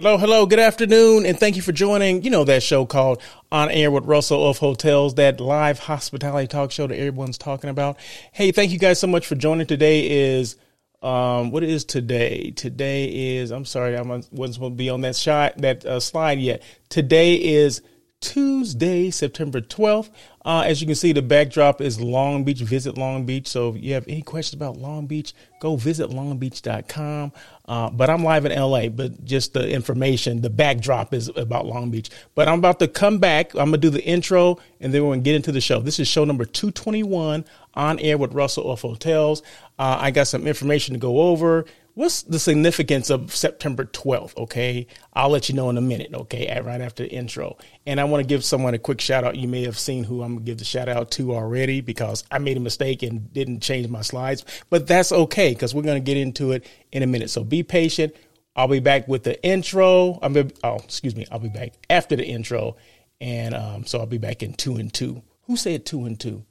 Hello, hello, good afternoon, and thank you for joining. You know that show called On Air with Russell of Hotels, that live hospitality talk show that everyone's talking about. Hey, thank you guys so much for joining. Today is um, what is today? Today is I'm sorry, I wasn't supposed to be on that shot that uh, slide yet. Today is Tuesday, September 12th. Uh, as you can see, the backdrop is Long Beach. Visit Long Beach. So if you have any questions about Long Beach, go visit longbeach.com. Uh, but I'm live in LA, but just the information, the backdrop is about Long Beach. But I'm about to come back. I'm going to do the intro and then we're going to get into the show. This is show number 221 on air with Russell of Hotels. Uh, I got some information to go over what's the significance of September 12th? Okay. I'll let you know in a minute. Okay. Right after the intro. And I want to give someone a quick shout out. You may have seen who I'm to give the shout out to already because I made a mistake and didn't change my slides, but that's okay because we're to get into it in a minute. So be patient. I'll be back with the intro. I'm oh, excuse me. I'll be back after the intro. And um, so I'll be back in two and two. Who said two and two?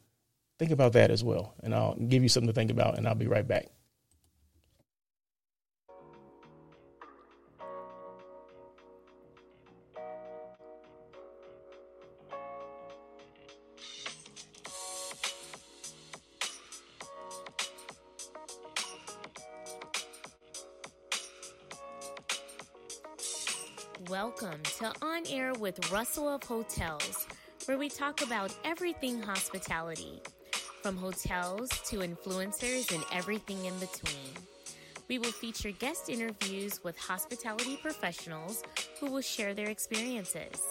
Think about that as well. And I'll give you something to think about and I'll be right back. Welcome to On Air with Russell of Hotels, where we talk about everything hospitality, from hotels to influencers and everything in between. We will feature guest interviews with hospitality professionals who will share their experiences.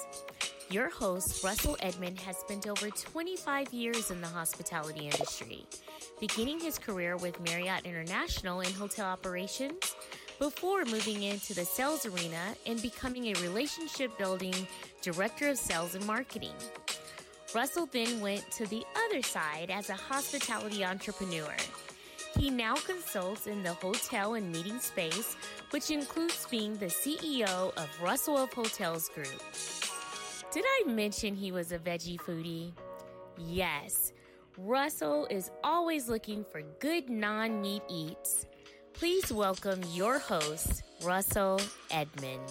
Your host, Russell Edmond, has spent over 25 years in the hospitality industry, beginning his career with Marriott International in hotel operations before moving into the sales arena and becoming a relationship building director of sales and marketing. Russell then went to the other side as a hospitality entrepreneur. He now consults in the hotel and meeting space, which includes being the CEO of Russell of Hotels Group. Did I mention he was a veggie foodie? Yes. Russell is always looking for good non meat eats. Please welcome your host, Russell Edmond.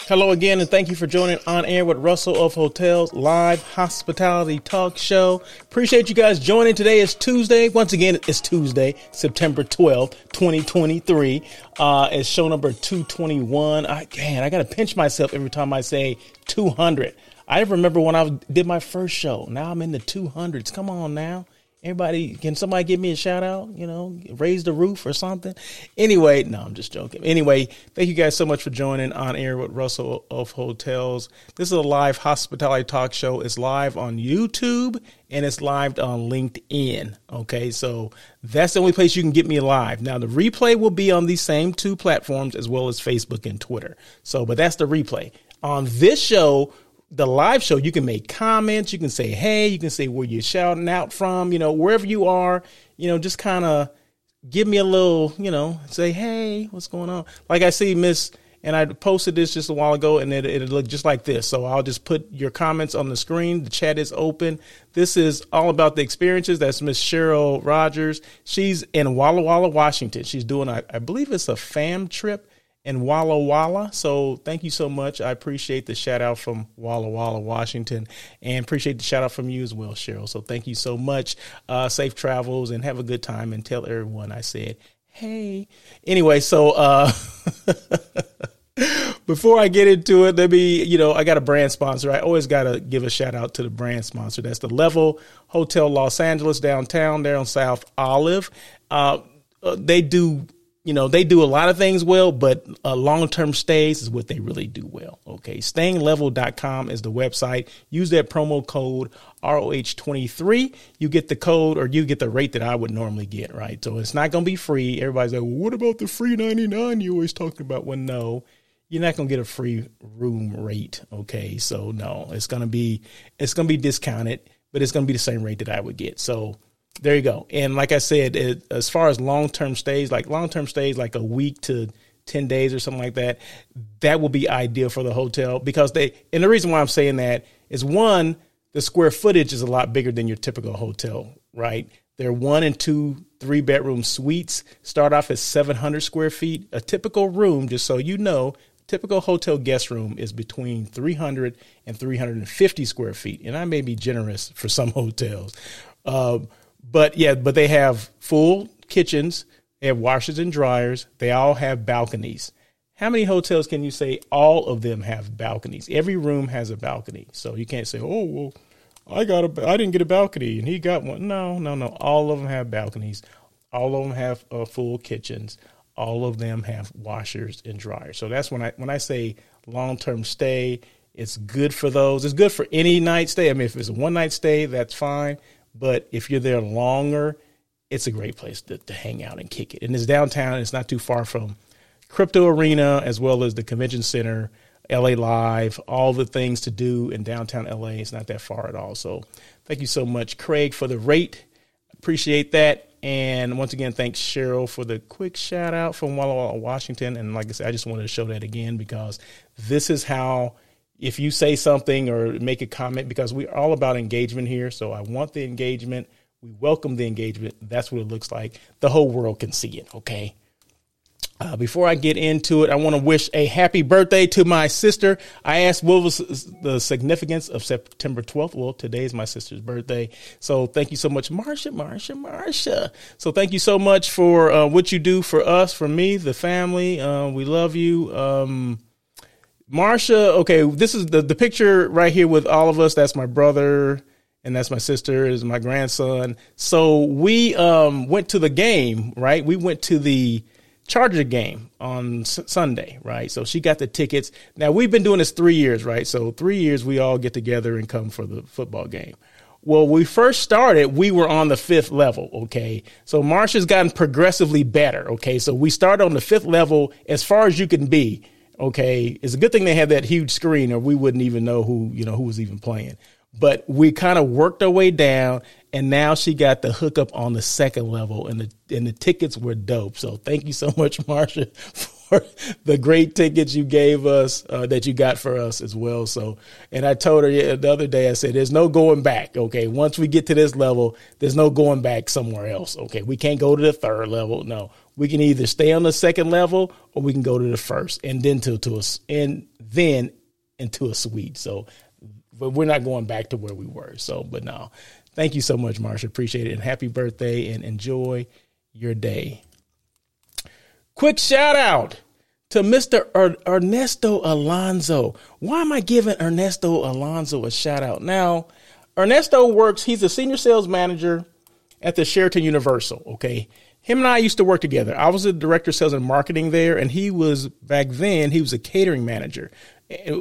Hello again, and thank you for joining on air with Russell of Hotels live hospitality talk show. Appreciate you guys joining. Today is Tuesday. Once again, it's Tuesday, September 12th, 2023. Uh, it's show number 221. I, man, I got to pinch myself every time I say 200. I remember when I did my first show. Now I'm in the 200s. Come on now. Everybody, can somebody give me a shout out? You know, raise the roof or something. Anyway, no, I'm just joking. Anyway, thank you guys so much for joining on air with Russell of Hotels. This is a live hospitality talk show. It's live on YouTube and it's live on LinkedIn. Okay, so that's the only place you can get me live. Now, the replay will be on these same two platforms as well as Facebook and Twitter. So, but that's the replay. On this show, the live show, you can make comments, you can say hey, you can say where you're shouting out from, you know, wherever you are, you know, just kind of give me a little, you know, say hey, what's going on? Like I see Miss, and I posted this just a while ago, and it it looked just like this. So I'll just put your comments on the screen. The chat is open. This is all about the experiences. That's Miss Cheryl Rogers. She's in Walla Walla, Washington. She's doing, I, I believe it's a fam trip in Walla Walla. So thank you so much. I appreciate the shout out from Walla Walla, Washington, and appreciate the shout out from you as well, Cheryl. So thank you so much. Uh, safe travels and have a good time. And tell everyone I said hey. Anyway, so uh, before I get into it, let me, you know, I got a brand sponsor. I always got to give a shout out to the brand sponsor. That's the Level Hotel Los Angeles downtown there on South Olive. Uh, uh they do you know, they do a lot of things well, but uh, long term stays is what they really do well. Okay. Stayinglevel.com is the website. Use that promo code ROH23. You get the code or you get the rate that I would normally get, right? So it's not going to be free. Everybody's like, well, what about the free 99 you always talking about? Well, no, you're not going to get a free room rate. Okay. So no, it's going to be, it's going to be discounted, but it's going to be the same rate that I would get. So, there you go. And like I said, it, as far as long term stays, like long term stays, like a week to 10 days or something like that, that will be ideal for the hotel because they, and the reason why I'm saying that is one, the square footage is a lot bigger than your typical hotel, right? They're one and two, three bedroom suites. Start off at 700 square feet. A typical room, just so you know, typical hotel guest room is between 300 and 350 square feet. And I may be generous for some hotels. Uh, but yeah, but they have full kitchens, they have washers and dryers, they all have balconies. How many hotels can you say all of them have balconies? Every room has a balcony. So you can't say, oh, well, I got a, I didn't get a balcony and he got one. No, no, no. All of them have balconies. All of them have uh, full kitchens. All of them have washers and dryers. So that's when I when I say long term stay, it's good for those. It's good for any night stay. I mean, if it's a one night stay, that's fine. But if you're there longer, it's a great place to, to hang out and kick it. And it's downtown. It's not too far from Crypto Arena as well as the convention center. LA Live, all the things to do in downtown LA. It's not that far at all. So thank you so much, Craig, for the rate. Appreciate that. And once again, thanks Cheryl for the quick shout out from Walla Walla, Washington. And like I said, I just wanted to show that again because this is how, if you say something or make a comment, because we're all about engagement here. So I want the engagement. We welcome the engagement. That's what it looks like. The whole world can see it. Okay. Uh, before I get into it, I want to wish a happy birthday to my sister. I asked what was the significance of September 12th. Well, today is my sister's birthday. So thank you so much, Marsha, Marsha, Marsha. So thank you so much for uh, what you do for us, for me, the family. Uh, we love you. Um, Marsha, okay, this is the, the picture right here with all of us. That's my brother and that's my sister is my grandson. So we um, went to the game, right? We went to the Charger game on S- Sunday, right? So she got the tickets. Now we've been doing this three years, right? So three years we all get together and come for the football game. Well, we first started, we were on the fifth level, okay? So Marsha's gotten progressively better, okay? So we started on the fifth level as far as you can be, okay? It's a good thing they had that huge screen or we wouldn't even know who, you know, who was even playing but we kind of worked our way down and now she got the hookup on the second level and the and the tickets were dope so thank you so much marsha for the great tickets you gave us uh, that you got for us as well so and i told her yeah, the other day i said there's no going back okay once we get to this level there's no going back somewhere else okay we can't go to the third level no we can either stay on the second level or we can go to the first and then to, to us and then into a suite so but we're not going back to where we were. So, but no, thank you so much, Marsha. Appreciate it. And happy birthday and enjoy your day. Quick shout out to Mr. Er- Ernesto Alonso. Why am I giving Ernesto Alonso a shout out? Now, Ernesto works, he's a senior sales manager at the Sheraton Universal. Okay. Him and I used to work together. I was the director of sales and marketing there, and he was back then, he was a catering manager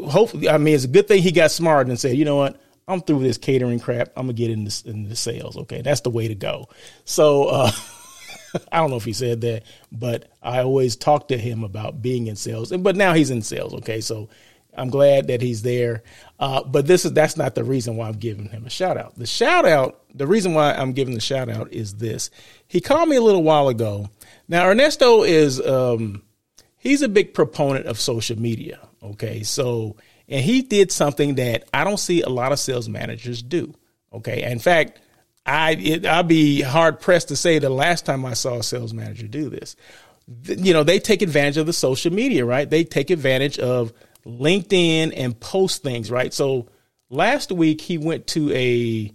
hopefully, I mean, it's a good thing he got smart and said, you know what, I'm through with this catering crap. I'm gonna get into in the sales. Okay, that's the way to go. So uh, I don't know if he said that, but I always talk to him about being in sales. But now he's in sales. Okay, so I'm glad that he's there. Uh, but this is that's not the reason why I'm giving him a shout out. The shout out, the reason why I'm giving the shout out is this. He called me a little while ago. Now Ernesto is um, he's a big proponent of social media. Okay. So, and he did something that I don't see a lot of sales managers do. Okay. In fact, I it, I'd be hard pressed to say the last time I saw a sales manager do this. You know, they take advantage of the social media, right? They take advantage of LinkedIn and post things, right? So last week he went to a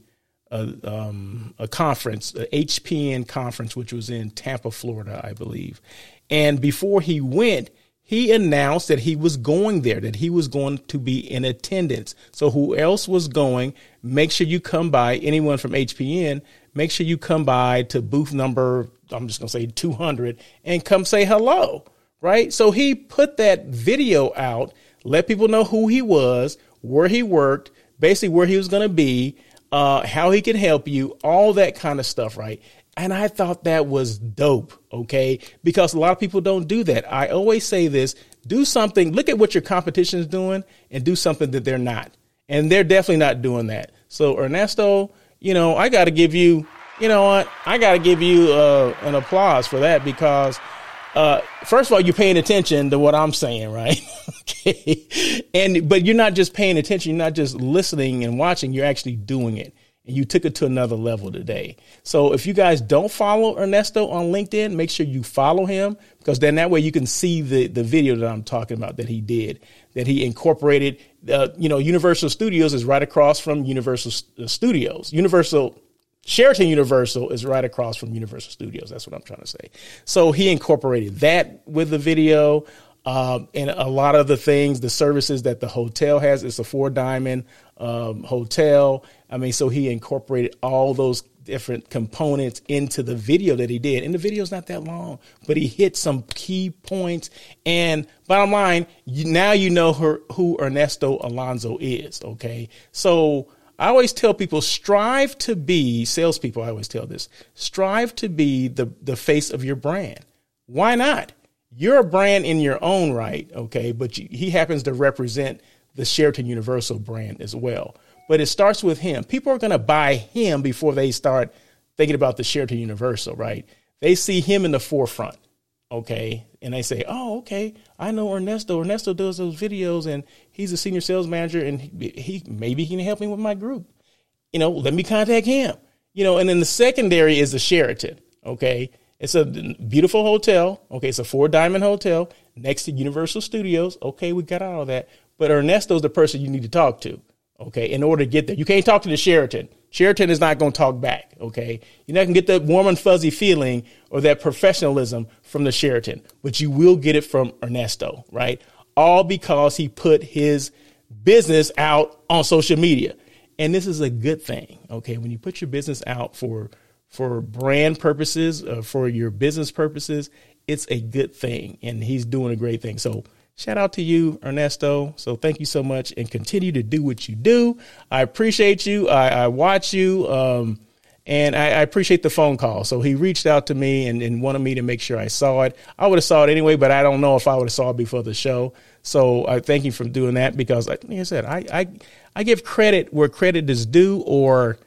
a, um, a conference, a HPN conference, which was in Tampa, Florida, I believe. And before he went, he announced that he was going there, that he was going to be in attendance. So who else was going, make sure you come by, anyone from HPN, make sure you come by to booth number, I'm just going to say 200 and come say hello, right? So he put that video out, let people know who he was, where he worked, basically where he was going to be, uh, how he could help you, all that kind of stuff, right? And I thought that was dope, okay? Because a lot of people don't do that. I always say this do something, look at what your competition is doing and do something that they're not. And they're definitely not doing that. So, Ernesto, you know, I got to give you, you know what? I got to give you uh, an applause for that because, uh, first of all, you're paying attention to what I'm saying, right? okay. And, but you're not just paying attention, you're not just listening and watching, you're actually doing it and you took it to another level today. So if you guys don't follow Ernesto on LinkedIn, make sure you follow him because then that way you can see the the video that I'm talking about that he did, that he incorporated. Uh, you know, Universal Studios is right across from Universal uh, Studios. Universal Sheraton Universal is right across from Universal Studios. That's what I'm trying to say. So he incorporated that with the video. Um, and a lot of the things, the services that the hotel has, it's a four diamond um, hotel. I mean, so he incorporated all those different components into the video that he did. And the video's not that long, but he hit some key points. And bottom line, you, now you know her, who Ernesto Alonso is. Okay. So I always tell people strive to be salespeople. I always tell this strive to be the, the face of your brand. Why not? You're a brand in your own right, okay, but you, he happens to represent the Sheraton Universal brand as well. But it starts with him. People are going to buy him before they start thinking about the Sheraton Universal, right? They see him in the forefront, okay, and they say, "Oh, okay, I know Ernesto. Ernesto does those videos, and he's a senior sales manager, and he, he maybe he can help me with my group. You know, let me contact him. You know, and then the secondary is the Sheraton, okay." It's a beautiful hotel. Okay, it's a four diamond hotel next to Universal Studios. Okay, we got all that. But Ernesto's the person you need to talk to. Okay, in order to get there, you can't talk to the Sheraton. Sheraton is not going to talk back. Okay, you're not going to get that warm and fuzzy feeling or that professionalism from the Sheraton, but you will get it from Ernesto, right? All because he put his business out on social media, and this is a good thing. Okay, when you put your business out for for brand purposes, uh, for your business purposes, it's a good thing. And he's doing a great thing. So, shout out to you, Ernesto. So, thank you so much and continue to do what you do. I appreciate you. I, I watch you. Um, and I, I, appreciate the phone call. So he reached out to me and, and, wanted me to make sure I saw it. I would have saw it anyway, but I don't know if I would have saw it before the show. So I thank you for doing that because, like I said, I, I I give credit where credit is due, or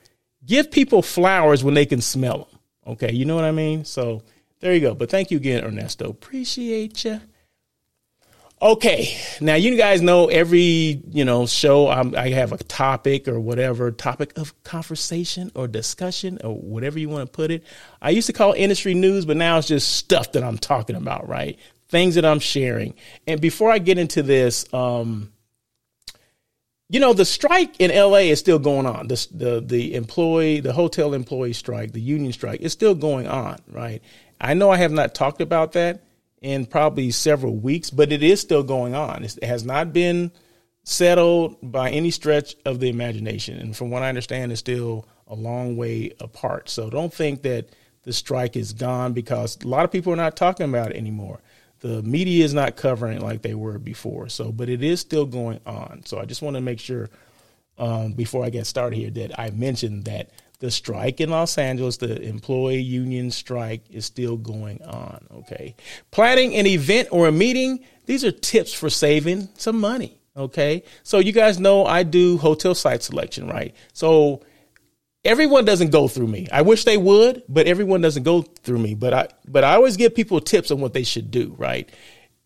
give people flowers when they can smell them. Okay, you know what I mean? So there you go. But thank you again, Ernesto. Appreciate you. Okay, now you guys know every you know show I'm, i have a topic or whatever topic of conversation or discussion or whatever you want to put it. I used to call industry news, but now it's just stuff that I'm talking about, right? Things that I'm sharing. And before I get into this, um, you know, the strike in LA is still going on. The, the, the employee, the hotel employee strike, the union strike is still going on, right? I know I have not talked about that in probably several weeks, but it is still going on. It has not been settled by any stretch of the imagination. And from what I understand, it's still a long way apart. So don't think that the strike is gone because a lot of people are not talking about it anymore the media is not covering it like they were before. So, but it is still going on. So I just want to make sure um, before I get started here that I mentioned that the strike in Los Angeles, the employee union strike, is still going on. Okay, planning an event or a meeting. These are tips for saving some money. Okay, so you guys know I do hotel site selection, right? So everyone doesn't go through me. I wish they would, but everyone doesn't go through me. But I but I always give people tips on what they should do, right?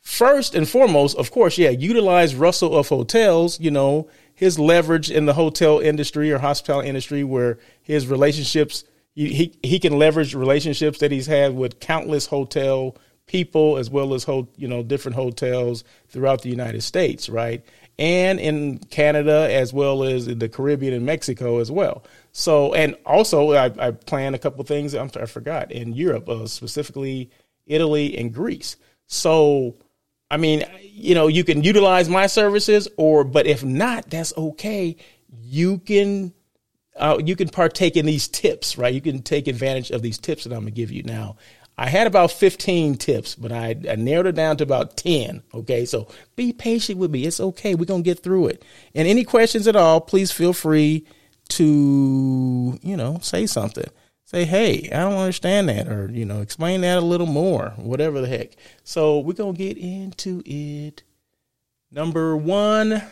First and foremost, of course, yeah, utilize Russell of Hotels, you know, his leverage in the hotel industry or hospitality industry where his relationships he he can leverage relationships that he's had with countless hotel people as well as you know different hotels throughout the United States, right? And in Canada as well as the Caribbean and Mexico as well. So, and also I, I plan a couple things. I'm I forgot in Europe, uh, specifically Italy and Greece. So, I mean, you know, you can utilize my services, or but if not, that's okay. You can uh, you can partake in these tips, right? You can take advantage of these tips that I'm gonna give you now. I had about 15 tips, but I, I, narrowed it down to about 10. Okay. So be patient with me. It's okay. We're to get through it. And any questions at all, please feel free to, you know, say something. Say, hey, I don't understand that, or, you know, explain that a little more, whatever the heck. So we're going to get into it. Number one,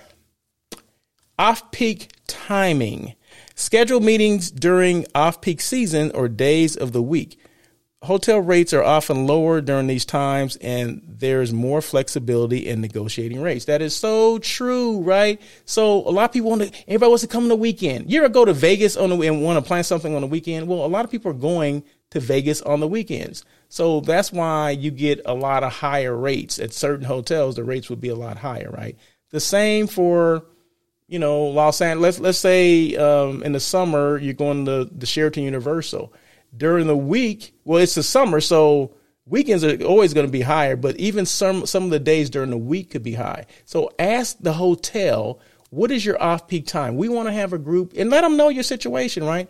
off peak timing. Schedule meetings during off peak season or days of the week. Hotel rates are often lower during these times and there's more flexibility in negotiating rates. That is so true, right? So a lot of people want to, everybody wants to come on the weekend. Ever go to Vegas on the, and want to plan something on the weekend? Well, a lot of people are going to Vegas on the weekends. So that's why you get a lot of higher rates at certain hotels. The rates would be a lot higher, right? The same for, you know, Los Angeles. Let's, let's say um, in the summer, you're going to the Sheraton Universal during the week, well, it's the summer, so weekends are always going to be higher, but even some some of the days during the week could be high. So ask the hotel, what is your off-peak time? We want to have a group and let them know your situation, right?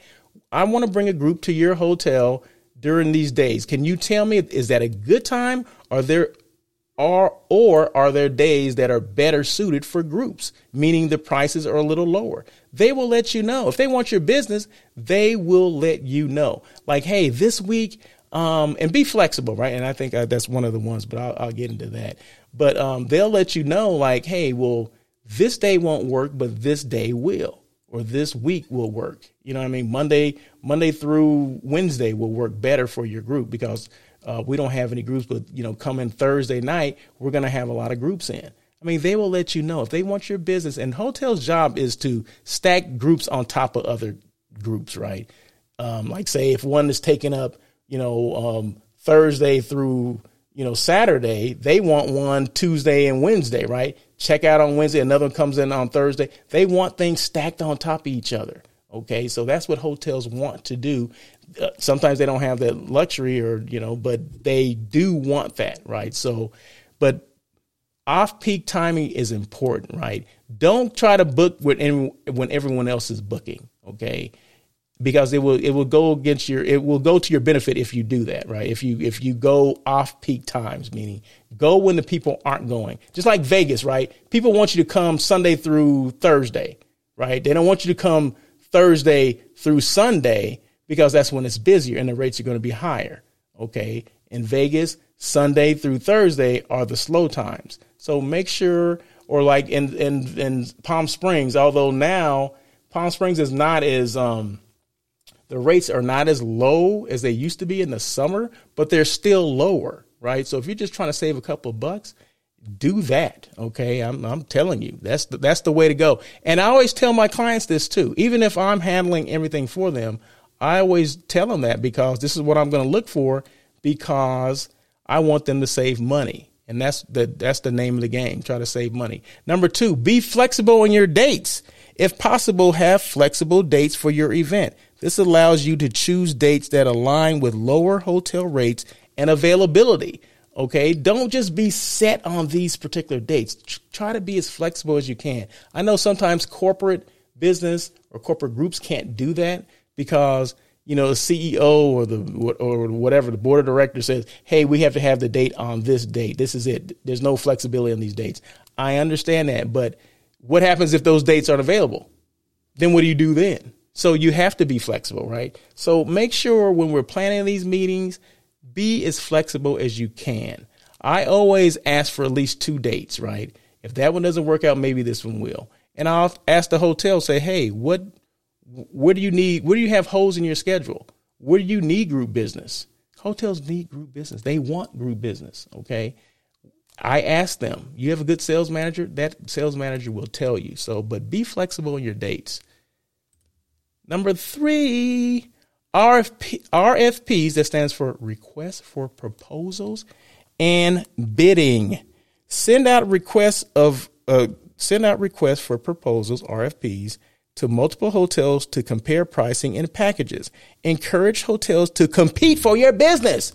I want to bring a group to your hotel during these days. Can you tell me is that a good time? Are there are or are there days that are better suited for groups, meaning the prices are a little lower? They will let you know. If they want your business, they will let you know. Like, hey, this week, um, and be flexible, right? And I think uh, that's one of the ones, but I'll, I'll get into that. But um, they'll let you know, like, hey, well, this day won't work, but this day will, or this week will work. You know what I mean? Monday, Monday through Wednesday will work better for your group because uh, we don't have any groups, but you know, coming Thursday night, we're going to have a lot of groups in. I mean, they will let you know if they want your business. And hotel's job is to stack groups on top of other groups, right? Um, like say if one is taking up, you know, um, Thursday through you know Saturday, they want one Tuesday and Wednesday, right? Check out on Wednesday, another one comes in on Thursday. They want things stacked on top of each other. Okay, so that's what hotels want to do. Uh, sometimes they don't have that luxury, or you know, but they do want that, right? So, but off peak timing is important, right? Don't try to book when when everyone else is booking, okay? Because it will it will go against your it will go to your benefit if you do that, right? If you if you go off peak times, meaning go when the people aren't going. Just like Vegas, right? People want you to come Sunday through Thursday, right? They don't want you to come Thursday through Sunday because that's when it's busier and the rates are going to be higher. Okay. In Vegas, Sunday through Thursday are the slow times. So make sure, or like in, in, in Palm Springs, although now Palm Springs is not as, um, the rates are not as low as they used to be in the summer, but they're still lower, right? So if you're just trying to save a couple of bucks, do that. Okay. I'm, I'm telling you, that's the, that's the way to go. And I always tell my clients this too, even if I'm handling everything for them, I always tell them that because this is what I'm going to look for because I want them to save money. And that's the, that's the name of the game. Try to save money. Number two, be flexible in your dates. If possible, have flexible dates for your event. This allows you to choose dates that align with lower hotel rates and availability. Okay. Don't just be set on these particular dates. Try to be as flexible as you can. I know sometimes corporate business or corporate groups can't do that because you know the CEO or the or whatever the board of directors says, "Hey, we have to have the date on this date. This is it. There's no flexibility on these dates." I understand that, but what happens if those dates aren't available? Then what do you do then? So you have to be flexible, right? So make sure when we're planning these meetings be as flexible as you can. I always ask for at least two dates, right? If that one doesn't work out, maybe this one will. And I'll ask the hotel, say, hey, what, where do you need, where do you have holes in your schedule? Where do you need group business? Hotels need group business. They want group business. Okay. I ask them, you have a good sales manager? That sales manager will tell you. So, but be flexible in your dates. Number three, RFP, RFPs, that stands for Request for Proposals and Bidding. Send out requests of uh, send out requests for proposals, RFPs, to multiple hotels to compare pricing and packages. Encourage hotels to compete for your business.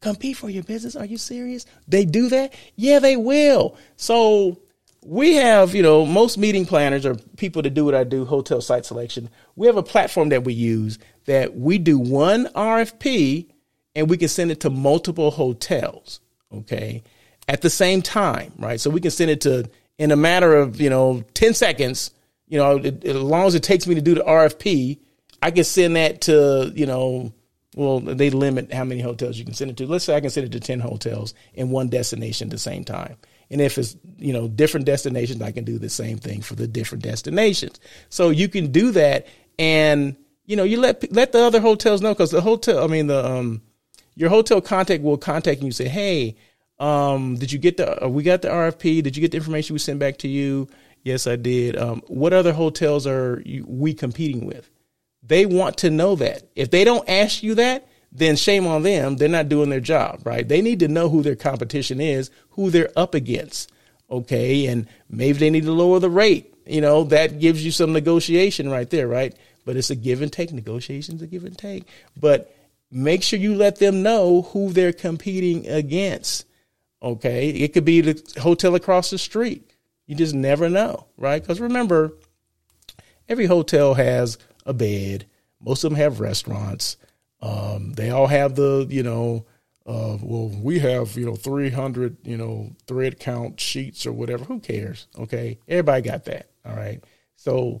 Compete for your business? Are you serious? They do that? Yeah, they will. So we have, you know, most meeting planners or people that do what I do, hotel site selection. We have a platform that we use that we do one RFP and we can send it to multiple hotels, okay, at the same time, right? So we can send it to in a matter of, you know, 10 seconds, you know, it, as long as it takes me to do the RFP, I can send that to, you know, well, they limit how many hotels you can send it to. Let's say I can send it to 10 hotels in one destination at the same time. And if it's, you know, different destinations, I can do the same thing for the different destinations. So you can do that and, you know, you let let the other hotels know because the hotel, I mean, the um, your hotel contact will contact you and say, "Hey, um, did you get the? We got the RFP. Did you get the information we sent back to you? Yes, I did. Um, what other hotels are you, we competing with? They want to know that. If they don't ask you that, then shame on them. They're not doing their job, right? They need to know who their competition is, who they're up against. Okay. And maybe they need to lower the rate. You know, that gives you some negotiation right there, right? But it's a give and take. Negotiations a give and take. But make sure you let them know who they're competing against. Okay. It could be the hotel across the street. You just never know, right? Because remember, every hotel has a bed. Most of them have restaurants. Um, they all have the, you know, uh, well, we have, you know, 300, you know, thread count sheets or whatever. Who cares? Okay. Everybody got that. All right. So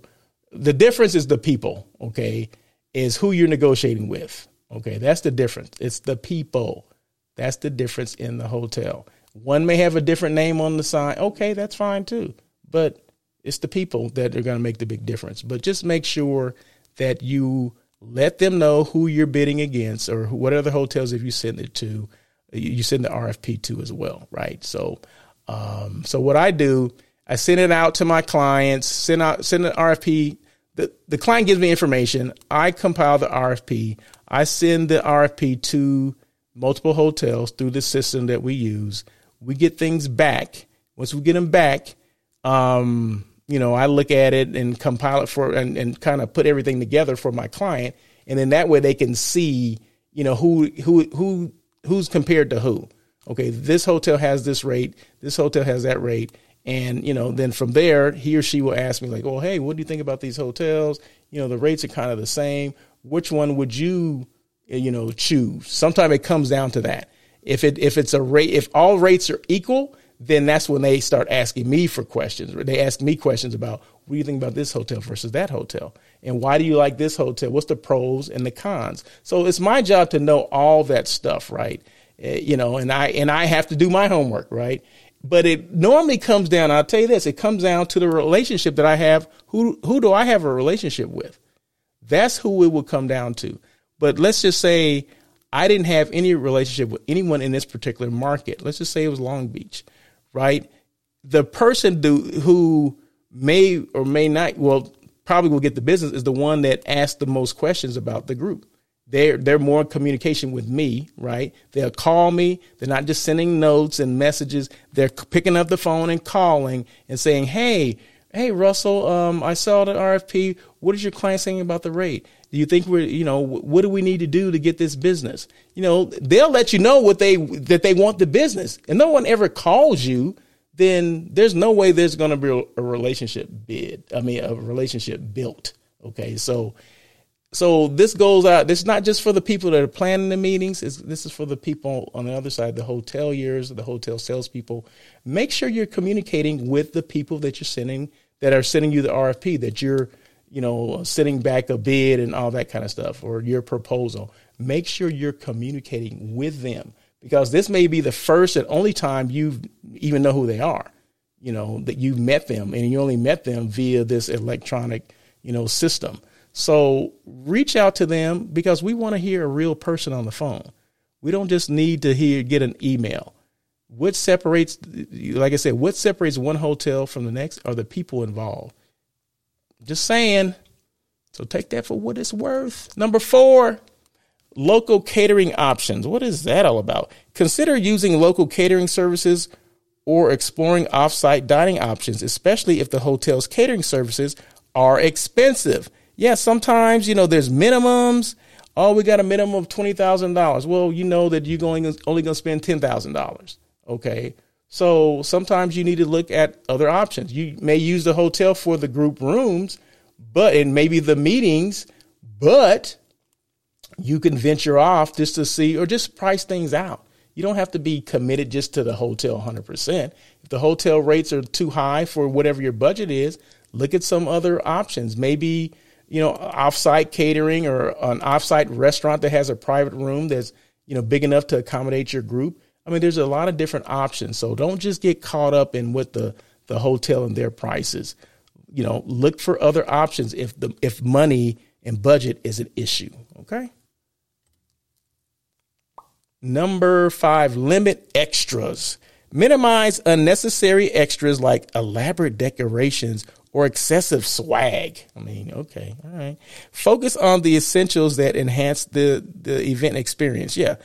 the difference is the people. Okay. Is who you're negotiating with. Okay. That's the difference. It's the people. That's the difference in the hotel. One may have a different name on the sign. Okay. That's fine too. But it's the people that are going to make the big difference. But just make sure that you let them know who you're bidding against or what other hotels if you send it to you send the RFP to as well, right? So, um, so what I do, I send it out to my clients, send out send an RFP. The the client gives me information. I compile the RFP. I send the RFP to multiple hotels through the system that we use. We get things back. Once we get them back, um, you know, I look at it and compile it for and, and kind of put everything together for my client. And then that way they can see, you know, who who who who's compared to who. Okay, this hotel has this rate, this hotel has that rate. And, you know, then from there, he or she will ask me, like, well, hey, what do you think about these hotels? You know, the rates are kind of the same. Which one would you, you know, choose? Sometimes it comes down to that. If it if it's a rate, if all rates are equal, then that's when they start asking me for questions. They ask me questions about what do you think about this hotel versus that hotel? And why do you like this hotel? What's the pros and the cons? So it's my job to know all that stuff, right? Uh, you know, and I and I have to do my homework, right? But it normally comes down, I'll tell you this, it comes down to the relationship that I have. Who who do I have a relationship with? That's who it will come down to. But let's just say I didn't have any relationship with anyone in this particular market. Let's just say it was Long Beach right? The person do, who may or may not, well, probably will get the business is the one that asks the most questions about the group. They're they're more communication with me, right? They'll call me. They're not just sending notes and messages. They're picking up the phone and calling and saying, "Hey, hey, Russell, um, I saw the RFP. What is your client saying about the rate? Do you think we're, you know, what do we need to do to get this business? You know, they'll let you know what they that they want the business, and no one ever calls you. Then there's no way there's going to be a relationship bid. I mean, a relationship built. Okay, so so this goes out. This is not just for the people that are planning the meetings. It's, this is for the people on the other side, the hoteliers, the hotel salespeople. Make sure you're communicating with the people that you're sending that are sending you the RFP. That you're you know, sitting back a bid and all that kind of stuff, or your proposal. Make sure you're communicating with them because this may be the first and only time you even know who they are. You know that you've met them, and you only met them via this electronic, you know, system. So reach out to them because we want to hear a real person on the phone. We don't just need to hear get an email. What separates, like I said, what separates one hotel from the next are the people involved. Just saying. So take that for what it's worth. Number four, local catering options. What is that all about? Consider using local catering services or exploring offsite dining options, especially if the hotel's catering services are expensive. Yeah, sometimes, you know, there's minimums. Oh, we got a minimum of $20,000. Well, you know that you're going only going to spend $10,000. Okay. So sometimes you need to look at other options. You may use the hotel for the group rooms, but and maybe the meetings, but you can venture off just to see or just price things out. You don't have to be committed just to the hotel 100%. If the hotel rates are too high for whatever your budget is, look at some other options. Maybe, you know, offsite catering or an offsite restaurant that has a private room that's, you know, big enough to accommodate your group I mean, there's a lot of different options. So don't just get caught up in what the the hotel and their prices. You know, look for other options if the if money and budget is an issue. Okay. Number five, limit extras. Minimize unnecessary extras like elaborate decorations or excessive swag. I mean, okay, all right. Focus on the essentials that enhance the, the event experience. Yeah.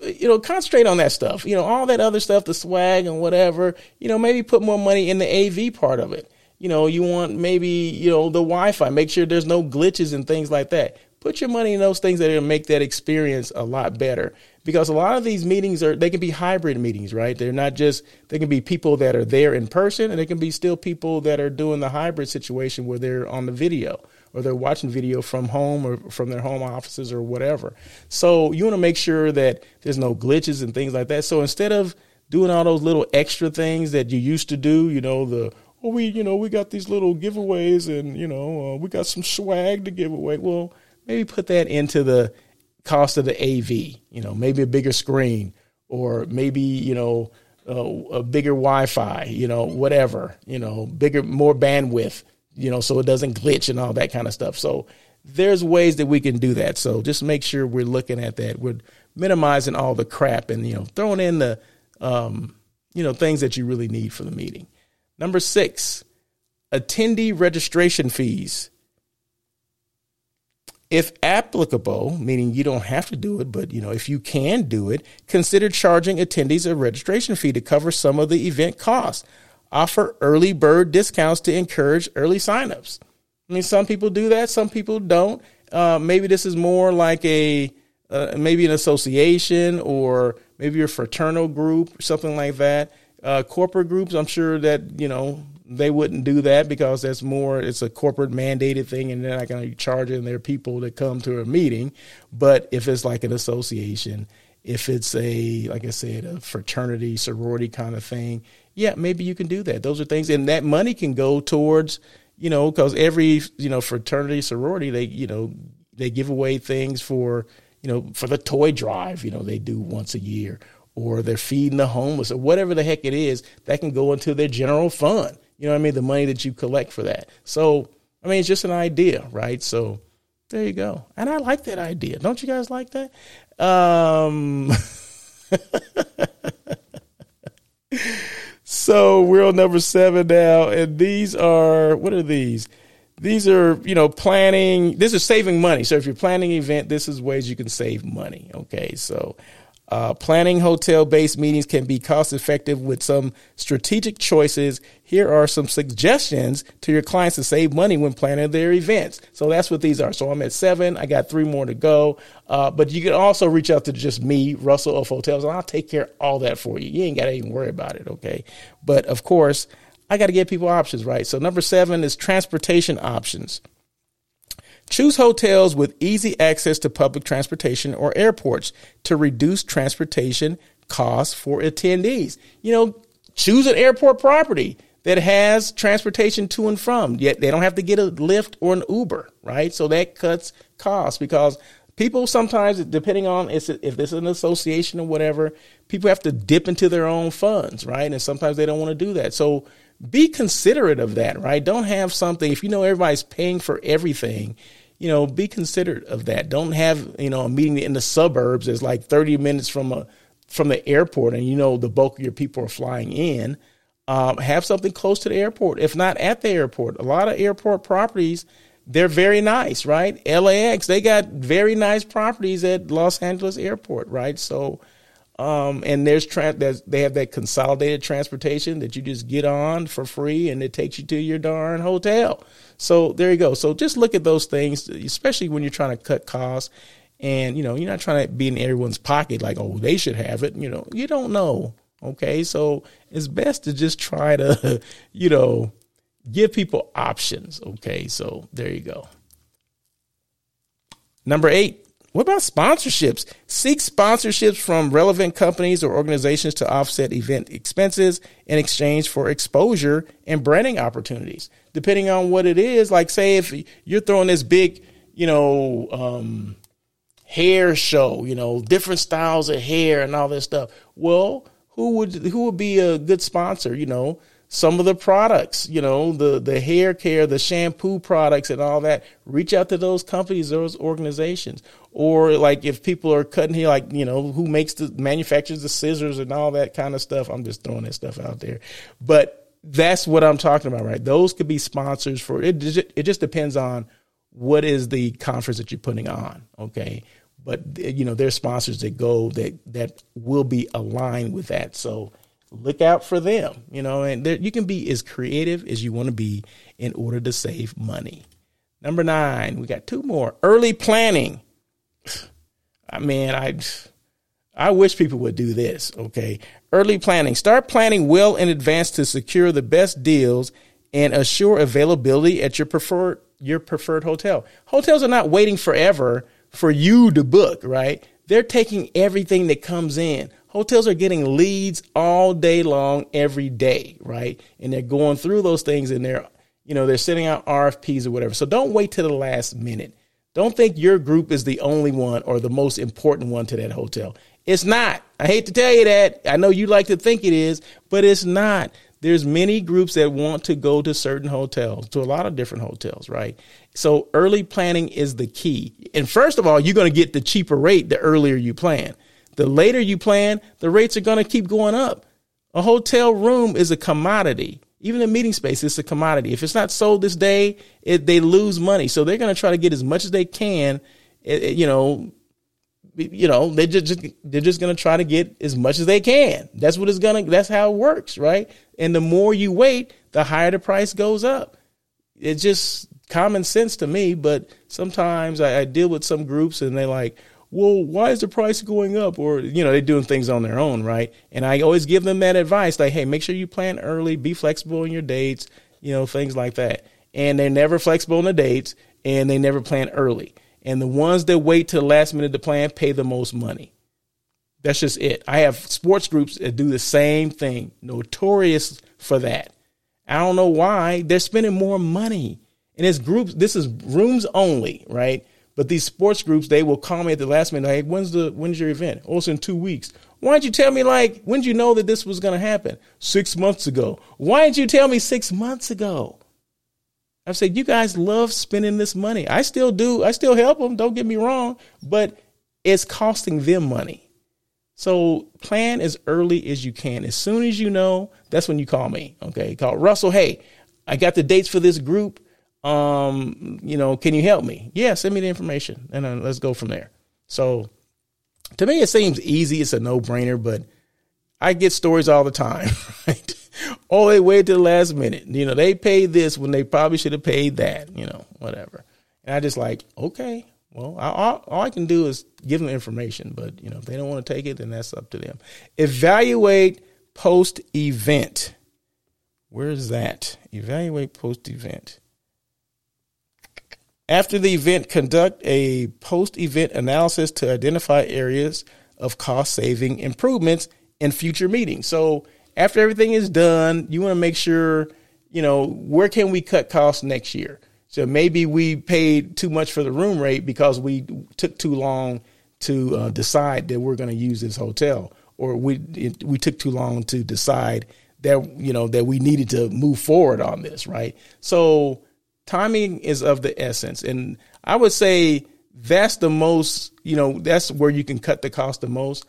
You know, concentrate on that stuff. You know, all that other stuff, the swag and whatever, you know, maybe put more money in the AV part of it. You know, you want maybe, you know, the Wi Fi, make sure there's no glitches and things like that. Put your money in those things that are make that experience a lot better. Because a lot of these meetings are they can be hybrid meetings right? They're not just they can be people that are there in person and they can be still people that are doing the hybrid situation where they're on the video or they're watching video from home or from their home offices or whatever. So you want to make sure that there's no glitches and things like that. So instead of doing all those little extra things that you used to do you know the well we you know we got these little giveaways and you know uh, we got some swag to give away well maybe put that into the cost of the AV, you know, maybe a bigger screen or maybe, you know, uh, a bigger Wi-Fi, you know, whatever, you know, bigger, more bandwidth, you know, so it doesn't glitch and all that kind of stuff. So there's ways that we can do that. So just make sure we're looking at that. We're minimizing all the crap and, you know, throwing in the, um, you know, things that you really need for the meeting. Number six, attendee registration fees. If applicable, meaning you don't have to do it, but you know, if you can do it, consider charging attendees a registration fee to cover some of the event costs. Offer early bird discounts to encourage early signups. I mean, some people do that, some people don't. Uh, maybe this is more like a uh, maybe an association or maybe a fraternal group, something like that. Uh, corporate groups, I'm sure that you know they wouldn't do that because that's more it's a corporate mandated thing and they're not going to be charging their people to come to a meeting. But if it's like an association if it's a like i said a fraternity sorority kind of thing yeah maybe you can do that. Those are things and that money can go towards you know because every you know fraternity sorority they you know they give away things for you know for the toy drive you know they do once a year or they're feeding the homeless or whatever the heck it is that can go into their general fund you know what I mean? The money that you collect for that. So, I mean, it's just an idea, right? So, there you go. And I like that idea. Don't you guys like that? Um, so we're on number seven now, and these are what are these? These are you know planning. This is saving money. So if you're planning an event, this is ways you can save money. Okay, so uh, planning hotel based meetings can be cost effective with some strategic choices. Here are some suggestions to your clients to save money when planning their events. So that's what these are. So I'm at seven. I got three more to go. Uh, but you can also reach out to just me, Russell of Hotels, and I'll take care of all that for you. You ain't got to even worry about it. Okay. But of course, I got to give people options, right? So number seven is transportation options. Choose hotels with easy access to public transportation or airports to reduce transportation costs for attendees. You know, choose an airport property that has transportation to and from. Yet they don't have to get a Lyft or an Uber, right? So that cuts costs because people sometimes, depending on if this is an association or whatever, people have to dip into their own funds, right? And sometimes they don't want to do that. So be considerate of that, right? Don't have something, if you know everybody's paying for everything, you know, be considerate of that. Don't have, you know, a meeting in the suburbs is like 30 minutes from a from the airport and you know the bulk of your people are flying in. Um, have something close to the airport, if not at the airport. A lot of airport properties, they're very nice, right? LAX, they got very nice properties at Los Angeles Airport, right? So um, and there's, tra- there's they have that consolidated transportation that you just get on for free, and it takes you to your darn hotel. So there you go. So just look at those things, especially when you're trying to cut costs. And you know, you're not trying to be in everyone's pocket like, oh, they should have it. You know, you don't know. Okay, so it's best to just try to, you know, give people options. Okay, so there you go. Number eight, what about sponsorships? Seek sponsorships from relevant companies or organizations to offset event expenses in exchange for exposure and branding opportunities. Depending on what it is, like say if you're throwing this big, you know, um, hair show, you know, different styles of hair and all this stuff. Well, who would who would be a good sponsor? You know, some of the products, you know, the the hair care, the shampoo products and all that. Reach out to those companies, those organizations. Or like if people are cutting hair, like, you know, who makes the manufactures the scissors and all that kind of stuff. I'm just throwing that stuff out there. But that's what I'm talking about, right? Those could be sponsors for it. It just depends on what is the conference that you're putting on, okay? But you know, there's sponsors that go that that will be aligned with that. So look out for them, you know, and you can be as creative as you want to be in order to save money. Number nine, we got two more. Early planning. I mean, I I wish people would do this, okay? Early planning. Start planning well in advance to secure the best deals and assure availability at your preferred your preferred hotel. Hotels are not waiting forever for you to book, right? They're taking everything that comes in. Hotels are getting leads all day long, every day, right? And they're going through those things and they're, you know, they're sending out RFPs or whatever. So don't wait till the last minute. Don't think your group is the only one or the most important one to that hotel. It's not. I hate to tell you that. I know you like to think it is, but it's not. There's many groups that want to go to certain hotels, to a lot of different hotels, right? So early planning is the key. And first of all, you're going to get the cheaper rate the earlier you plan. The later you plan, the rates are going to keep going up. A hotel room is a commodity. Even a meeting space is a commodity. If it's not sold this day, it, they lose money. So they're going to try to get as much as they can, it, it, you know, you know, they just they're just going to try to get as much as they can. That's what it's going to that's how it works, right? And the more you wait, the higher the price goes up. It's just common sense to me, but sometimes I, I deal with some groups and they're like, well, why is the price going up? Or, you know, they're doing things on their own, right? And I always give them that advice like, hey, make sure you plan early, be flexible in your dates, you know, things like that. And they're never flexible in the dates and they never plan early. And the ones that wait till the last minute to plan pay the most money. That's just it. I have sports groups that do the same thing, notorious for that. I don't know why. They're spending more money and it's groups. This is rooms only, right? But these sports groups, they will call me at the last minute. Hey, when's the when's your event? Oh, it's in two weeks. Why didn't you tell me like when did you know that this was going to happen? Six months ago. Why didn't you tell me six months ago? I've said you guys love spending this money. I still do. I still help them. Don't get me wrong, but it's costing them money. So plan as early as you can. As soon as you know, that's when you call me. Okay, call Russell. Hey, I got the dates for this group um, you know, can you help me? Yeah, send me the information and let's go from there. So to me, it seems easy. It's a no brainer, but I get stories all the time, right? oh, they waited to the last minute. You know, they paid this when they probably should have paid that, you know, whatever. And I just like, okay, well, I, all, all I can do is give them information, but you know, if they don't want to take it, then that's up to them. Evaluate post event. Where's that? Evaluate post event. After the event, conduct a post event analysis to identify areas of cost saving improvements in future meetings. So, after everything is done, you want to make sure, you know, where can we cut costs next year? So maybe we paid too much for the room rate because we took too long to uh, decide that we're going to use this hotel, or we it, we took too long to decide that you know that we needed to move forward on this, right? So timing is of the essence. And I would say that's the most, you know, that's where you can cut the cost the most.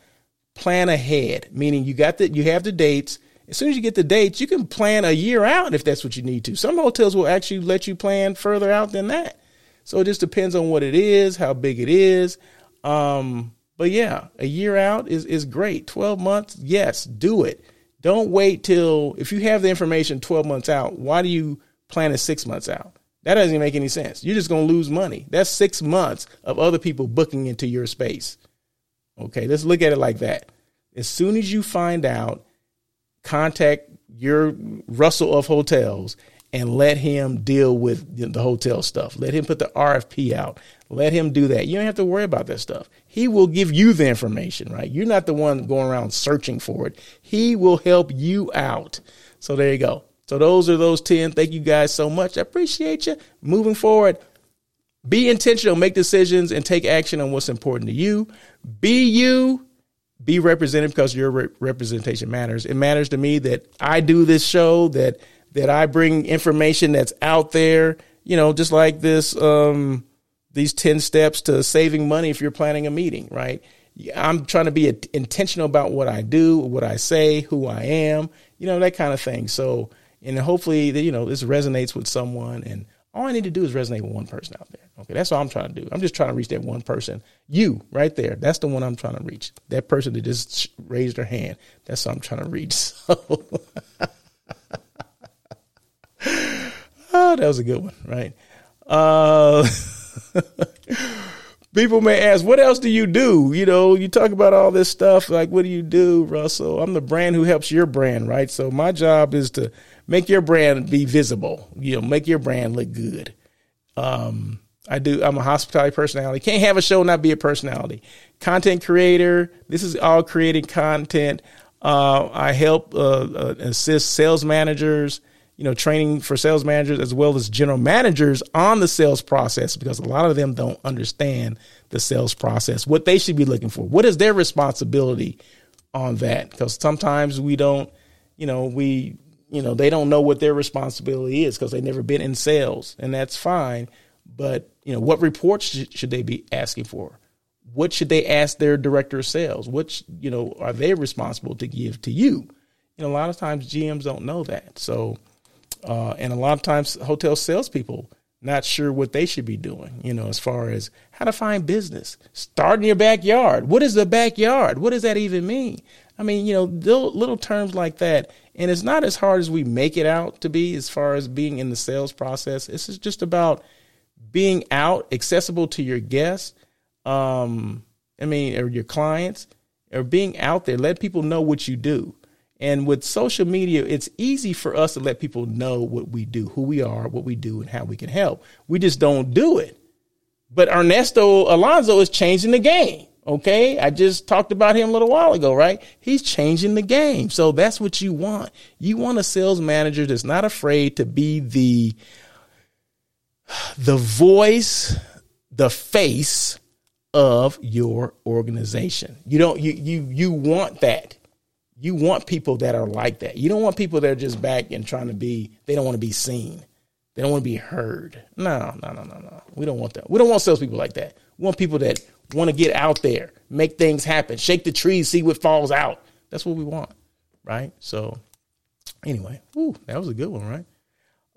Plan ahead, meaning you got the, you have the dates. As soon as you get the dates, you can plan a year out if that's what you need to. Some hotels will actually let you plan further out than that. So it just depends on what it is, how big it is. Um, but yeah, a year out is, is great. 12 months, yes, do it. Don't wait till, if you have the information 12 months out, why do you plan it six months out? That doesn't make any sense. You're just going to lose money. That's six months of other people booking into your space. Okay, let's look at it like that. As soon as you find out, contact your Russell of hotels and let him deal with the hotel stuff. Let him put the RFP out. Let him do that. You don't have to worry about that stuff. He will give you the information, right? You're not the one going around searching for it. He will help you out. So there you go. So those are those 10. Thank you guys so much. I appreciate you. Moving forward, be intentional, make decisions, and take action on what's important to you. Be you be represented because your re- representation matters. It matters to me that I do this show, that that I bring information that's out there. You know, just like this, um, these ten steps to saving money if you're planning a meeting, right? I'm trying to be intentional about what I do, what I say, who I am, you know, that kind of thing. So, and hopefully, that you know, this resonates with someone. And all I need to do is resonate with one person out there. Okay, that's all I'm trying to do. I'm just trying to reach that one person. You, right there. That's the one I'm trying to reach. That person that just raised their hand. That's what I'm trying to reach. So, oh, that was a good one, right? Uh, people may ask, what else do you do? You know, you talk about all this stuff. Like, what do you do, Russell? I'm the brand who helps your brand, right? So my job is to make your brand be visible. You know, make your brand look good. Um, I do. I'm a hospitality personality. Can't have a show not be a personality. Content creator. This is all creating content. Uh, I help uh, uh, assist sales managers. You know, training for sales managers as well as general managers on the sales process because a lot of them don't understand the sales process. What they should be looking for. What is their responsibility on that? Because sometimes we don't. You know, we. You know, they don't know what their responsibility is because they've never been in sales, and that's fine but you know, what reports should they be asking for? What should they ask their director of sales? What you know are they responsible to give to you? Know, a lot of times GMs don't know that. So, uh, and a lot of times hotel salespeople not sure what they should be doing. You know, as far as how to find business, start in your backyard. What is the backyard? What does that even mean? I mean, you know, little, little terms like that. And it's not as hard as we make it out to be as far as being in the sales process. It's just about being out, accessible to your guests, um, I mean, or your clients, or being out there, let people know what you do. And with social media, it's easy for us to let people know what we do, who we are, what we do, and how we can help. We just don't do it. But Ernesto Alonso is changing the game. Okay. I just talked about him a little while ago, right? He's changing the game. So that's what you want. You want a sales manager that's not afraid to be the the voice, the face of your organization. You don't you you you want that. You want people that are like that. You don't want people that are just back and trying to be they don't want to be seen. They don't want to be heard. No, no, no, no, no. We don't want that. We don't want salespeople like that. We want people that want to get out there, make things happen, shake the trees, see what falls out. That's what we want. Right? So anyway, ooh, that was a good one, right?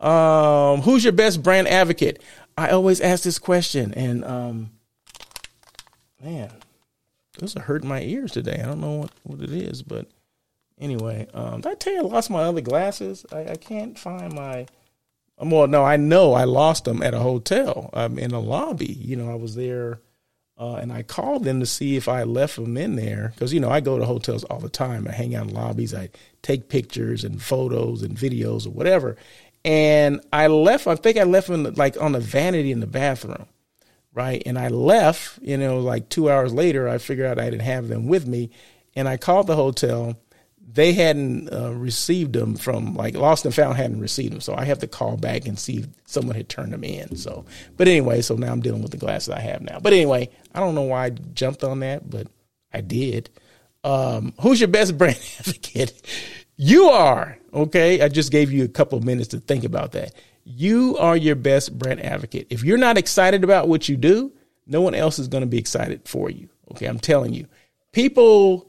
Um, who's your best brand advocate? I always ask this question, and um, man, those are hurting my ears today. I don't know what, what it is, but anyway, um, did I tell you I lost my other glasses? I, I can't find my. Well, no, I know I lost them at a hotel um, in a lobby. You know, I was there. Uh, and I called them to see if I left them in there because you know I go to hotels all the time. I hang out in lobbies. I take pictures and photos and videos or whatever. And I left, I think I left them like on the vanity in the bathroom, right? And I left, you know, like two hours later, I figured out I didn't have them with me. And I called the hotel. They hadn't uh, received them from, like, Lost and Found hadn't received them. So I have to call back and see if someone had turned them in. So, but anyway, so now I'm dealing with the glasses I have now. But anyway, I don't know why I jumped on that, but I did. Um, who's your best brand advocate? You are, okay? I just gave you a couple of minutes to think about that. You are your best brand advocate. If you're not excited about what you do, no one else is going to be excited for you. Okay, I'm telling you. People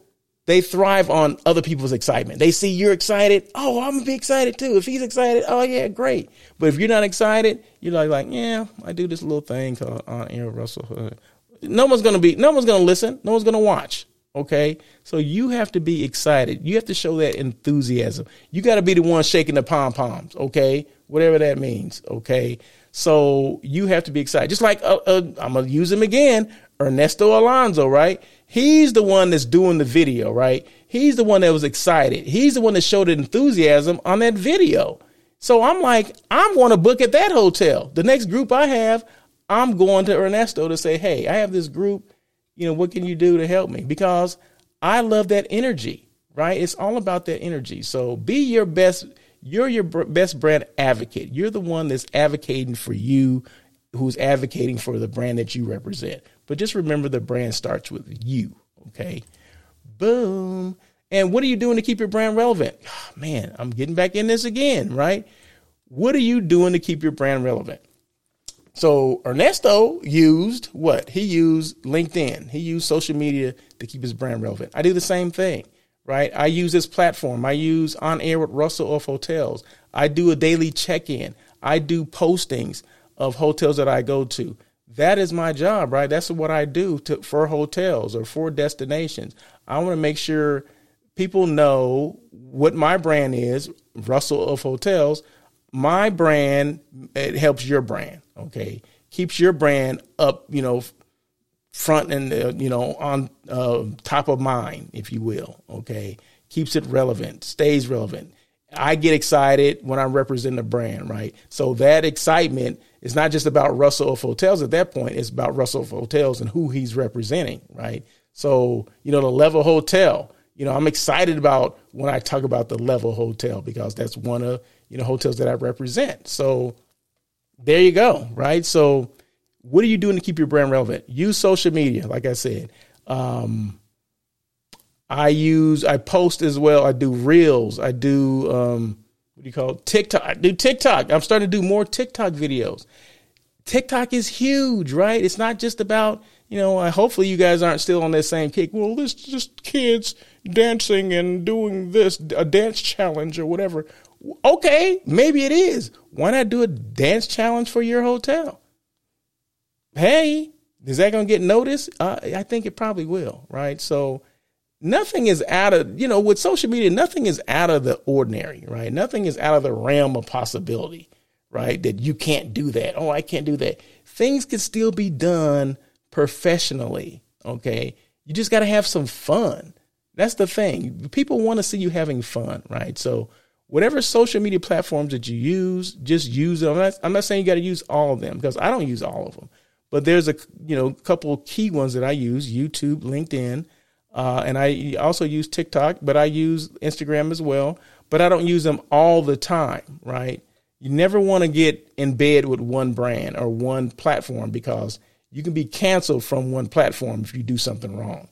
they thrive on other people's excitement. They see you're excited. Oh, I'm gonna be excited too. If he's excited, oh yeah, great. But if you're not excited, you're like, like, yeah, I do this little thing called uh, Aaron Russell. Hood. No one's gonna be, no one's gonna listen. No one's gonna watch. Okay. So you have to be excited. You have to show that enthusiasm. You got to be the one shaking the pom poms. Okay. Whatever that means. Okay. So you have to be excited. Just like, uh, uh, I'm to use him again, Ernesto Alonso, right? He's the one that's doing the video, right? He's the one that was excited. He's the one that showed enthusiasm on that video. So I'm like, I'm going to book at that hotel. The next group I have, I'm going to Ernesto to say, hey, I have this group you know, what can you do to help me? Because I love that energy, right? It's all about that energy. So be your best, you're your best brand advocate. You're the one that's advocating for you, who's advocating for the brand that you represent. But just remember the brand starts with you, okay? Boom. And what are you doing to keep your brand relevant? man, I'm getting back in this again, right? What are you doing to keep your brand relevant? So Ernesto used what? He used LinkedIn. He used social media to keep his brand relevant. I do the same thing, right? I use this platform. I use on air with Russell of hotels. I do a daily check-in. I do postings of hotels that I go to. That is my job, right? That's what I do to, for hotels or for destinations. I want to make sure people know what my brand is, Russell of Hotels. My brand it helps your brand, okay? Keeps your brand up, you know, front and uh, you know on uh, top of mind, if you will, okay? Keeps it relevant, stays relevant. I get excited when I'm representing a brand, right? So that excitement is not just about Russell of Hotels at that point. It's about Russell of Hotels and who he's representing, right? So you know the level hotel you know, I'm excited about when I talk about the level hotel because that's one of, you know, hotels that I represent. So there you go, right? So what are you doing to keep your brand relevant? Use social media, like I said. Um, I use, I post as well. I do reels. I do, um, what do you call it? TikTok. I do TikTok. I'm starting to do more TikTok videos. TikTok is huge, right? It's not just about, you know, hopefully you guys aren't still on that same kick. Well, this just kids dancing and doing this, a dance challenge or whatever. Okay, maybe it is. Why not do a dance challenge for your hotel? Hey, is that going to get noticed? Uh, I think it probably will, right? So nothing is out of, you know, with social media, nothing is out of the ordinary, right? Nothing is out of the realm of possibility, right? That you can't do that. Oh, I can't do that. Things can still be done professionally. Okay. You just got to have some fun. That's the thing. People want to see you having fun, right? So, whatever social media platforms that you use, just use them. I'm not, I'm not saying you got to use all of them because I don't use all of them. But there's a you know couple key ones that I use: YouTube, LinkedIn, uh, and I also use TikTok. But I use Instagram as well. But I don't use them all the time, right? You never want to get in bed with one brand or one platform because you can be canceled from one platform if you do something wrong.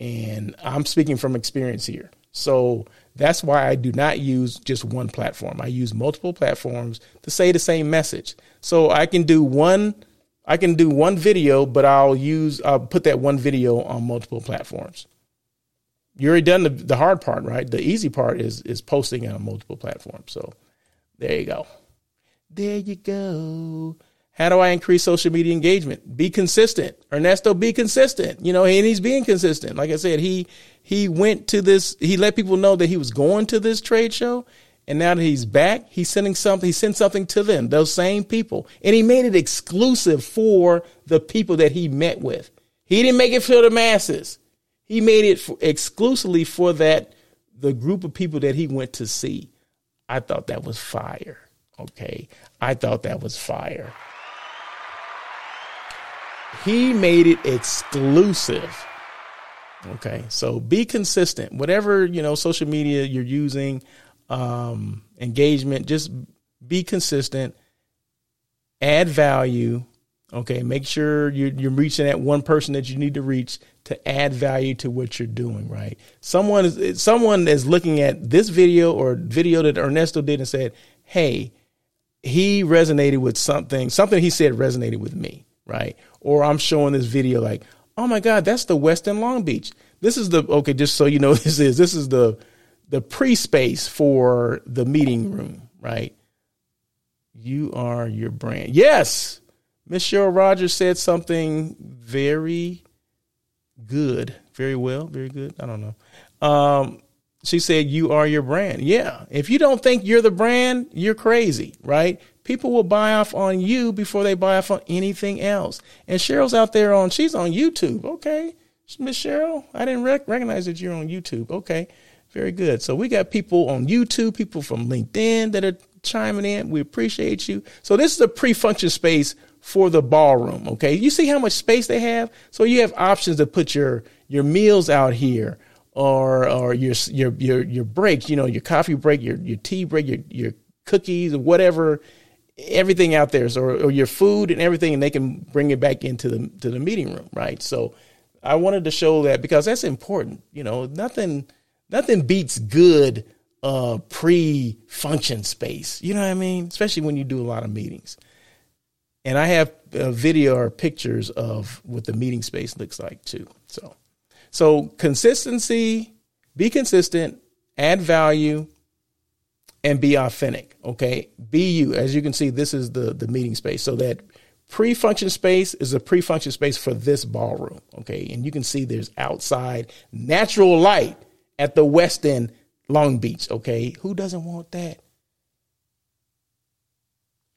And I'm speaking from experience here. So that's why I do not use just one platform. I use multiple platforms to say the same message. So I can do one I can do one video, but I'll use I'll put that one video on multiple platforms. You already done the, the hard part, right? The easy part is is posting on multiple platforms. So there you go. There you go. How do I increase social media engagement? Be consistent. Ernesto, be consistent. You know, and he's being consistent. Like I said, he he went to this, he let people know that he was going to this trade show. And now that he's back, he's sending something, he sent something to them, those same people. And he made it exclusive for the people that he met with. He didn't make it for the masses. He made it for, exclusively for that the group of people that he went to see. I thought that was fire. Okay. I thought that was fire. He made it exclusive. Okay, so be consistent. Whatever you know, social media you're using, um, engagement, just be consistent. Add value. Okay, make sure you're, you're reaching that one person that you need to reach to add value to what you're doing. Right? Someone is someone is looking at this video or video that Ernesto did and said, "Hey, he resonated with something. Something he said resonated with me." Right? or I'm showing this video like, oh my God, that's the Westin Long Beach. This is the okay, just so you know this is this is the the pre-space for the meeting room, right? You are your brand. Yes. Miss Cheryl Rogers said something very good. Very well, very good. I don't know. Um, she said, You are your brand. Yeah. If you don't think you're the brand, you're crazy, right? people will buy off on you before they buy off on anything else. And Cheryl's out there on, she's on YouTube. Okay. Miss Cheryl, I didn't rec- recognize that you're on YouTube. Okay. Very good. So we got people on YouTube, people from LinkedIn that are chiming in. We appreciate you. So this is a pre-function space for the ballroom. Okay. You see how much space they have? So you have options to put your, your meals out here or, or your, your, your, your breaks, you know, your coffee break, your, your tea break, your, your cookies or whatever everything out there, so, or, your food and everything, and they can bring it back into the to the meeting room, right? So I wanted to show that because that's important. You know, nothing nothing beats good uh, pre-function space. You know what I mean? Especially when you do a lot of meetings. And I have a video or pictures of what the meeting space looks like too. So, so consistency, be consistent, add value, and be authentic. Okay, be you. As you can see, this is the the meeting space. So that pre-function space is a pre-function space for this ballroom. Okay, and you can see there's outside natural light at the Westin Long Beach. Okay, who doesn't want that?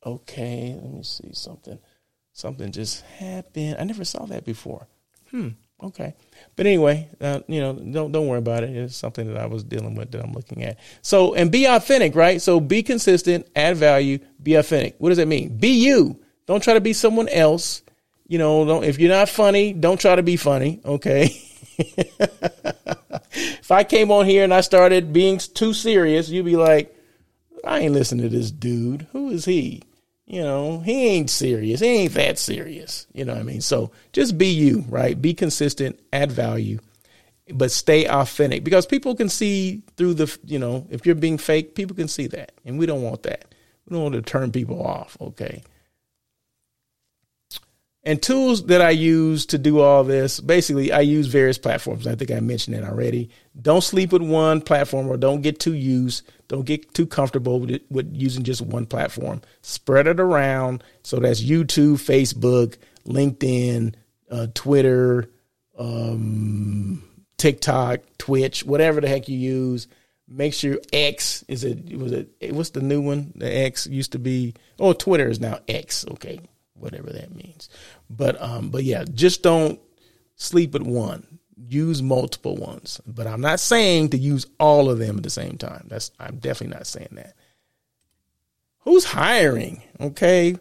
Okay, let me see something. Something just happened. I never saw that before. Hmm. Okay, but anyway, uh, you know, don't don't worry about it. It's something that I was dealing with that I'm looking at. So and be authentic, right? So be consistent, add value, be authentic. What does that mean? Be you. Don't try to be someone else. You know, don't if you're not funny, don't try to be funny. Okay. if I came on here and I started being too serious, you'd be like, I ain't listening to this dude. Who is he? You know, he ain't serious. He ain't that serious. You know what I mean? So just be you, right? Be consistent, add value, but stay authentic because people can see through the, you know, if you're being fake, people can see that. And we don't want that. We don't want to turn people off, okay? And tools that I use to do all this, basically, I use various platforms. I think I mentioned it already. Don't sleep with one platform or don't get too used. Don't get too comfortable with, it, with using just one platform. Spread it around. So that's YouTube, Facebook, LinkedIn, uh, Twitter, um, TikTok, Twitch, whatever the heck you use. Make sure X is it was it what's the new one? The X used to be oh Twitter is now X. Okay, whatever that means. But um, but yeah, just don't sleep with one. Use multiple ones. But I'm not saying to use all of them at the same time. That's I'm definitely not saying that. Who's hiring? Okay.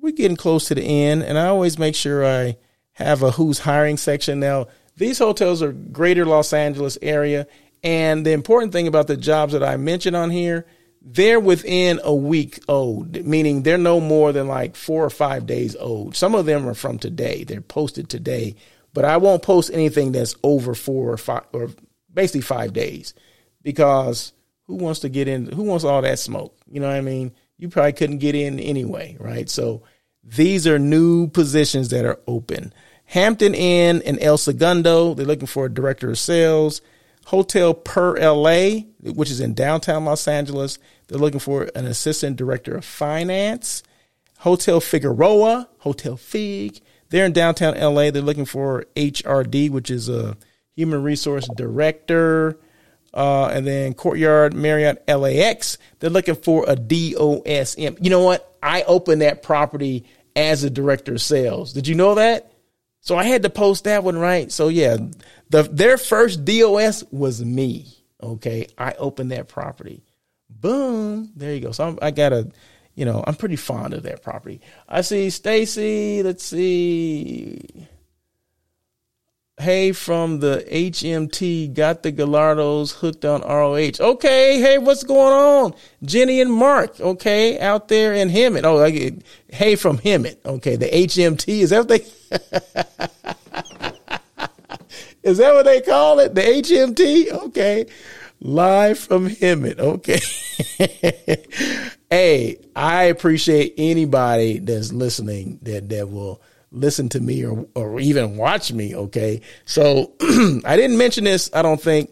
We're getting close to the end, and I always make sure I have a who's hiring section. Now, these hotels are greater Los Angeles area. And the important thing about the jobs that I mentioned on here they're within a week old, meaning they're no more than like four or five days old. Some of them are from today. They're posted today, but I won't post anything that's over four or five or basically five days because who wants to get in? Who wants all that smoke? You know what I mean? You probably couldn't get in anyway, right? So these are new positions that are open. Hampton Inn and El Segundo, they're looking for a director of sales. Hotel Per LA, which is in downtown Los Angeles. They're looking for an assistant director of finance. Hotel Figueroa, Hotel Fig. They're in downtown LA. They're looking for HRD, which is a human resource director. Uh, and then Courtyard Marriott LAX, they're looking for a DOSM. You know what? I opened that property as a director of sales. Did you know that? So I had to post that one, right? So yeah, the their first DOS was me. Okay, I opened that property. Boom, there you go. So I'm, I got a, you know, I'm pretty fond of that property. I see Stacy. Let's see. Hey, from the HMT, got the Gallardos hooked on ROH. Okay, hey, what's going on? Jenny and Mark, okay, out there in Hemet. Oh, like, hey, from Hemet. Okay, the HMT, is that what they. is that what they call it? The HMT? Okay. Live from Hemet. Okay. hey, I appreciate anybody that's listening that, that will listen to me or, or even watch me. Okay. So I didn't mention this, I don't think,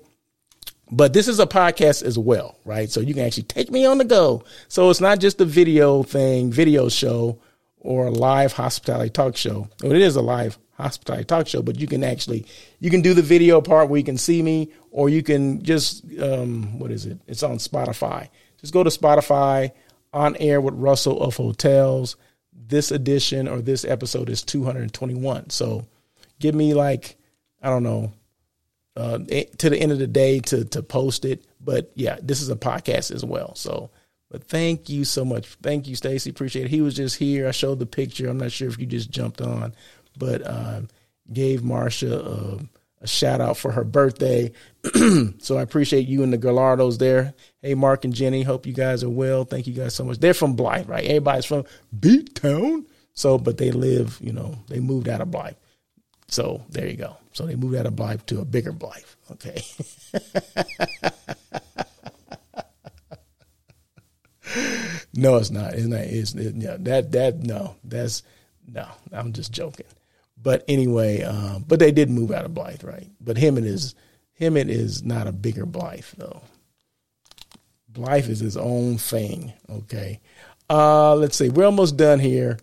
but this is a podcast as well, right? So you can actually take me on the go. So it's not just a video thing, video show or a live hospitality talk show. Well, it is a live hospitality talk show, but you can actually, you can do the video part where you can see me or you can just, um, what is it? It's on Spotify. Just go to Spotify on air with Russell of Hotels this edition or this episode is 221. So give me like, I don't know, uh, to the end of the day to, to post it. But yeah, this is a podcast as well. So, but thank you so much. Thank you, Stacy. Appreciate it. He was just here. I showed the picture. I'm not sure if you just jumped on, but um, gave Marsha a, a shout out for her birthday. so I appreciate you and the Gallardos there. Hey, Mark and Jenny, hope you guys are well. Thank you guys so much. They're from Blythe, right? Everybody's from Beat Town. So, but they live, you know, they moved out of Blythe. So there you go. So they moved out of Blythe to a bigger Blythe. Okay. no, it's not. It's not. It's it, yeah, that that no. That's no. I'm just joking. But anyway, um, but they did move out of Blythe, right? But Hemet is Hemet is not a bigger Blythe though. Blythe is his own thing. Okay. Uh, let's see. We're almost done here.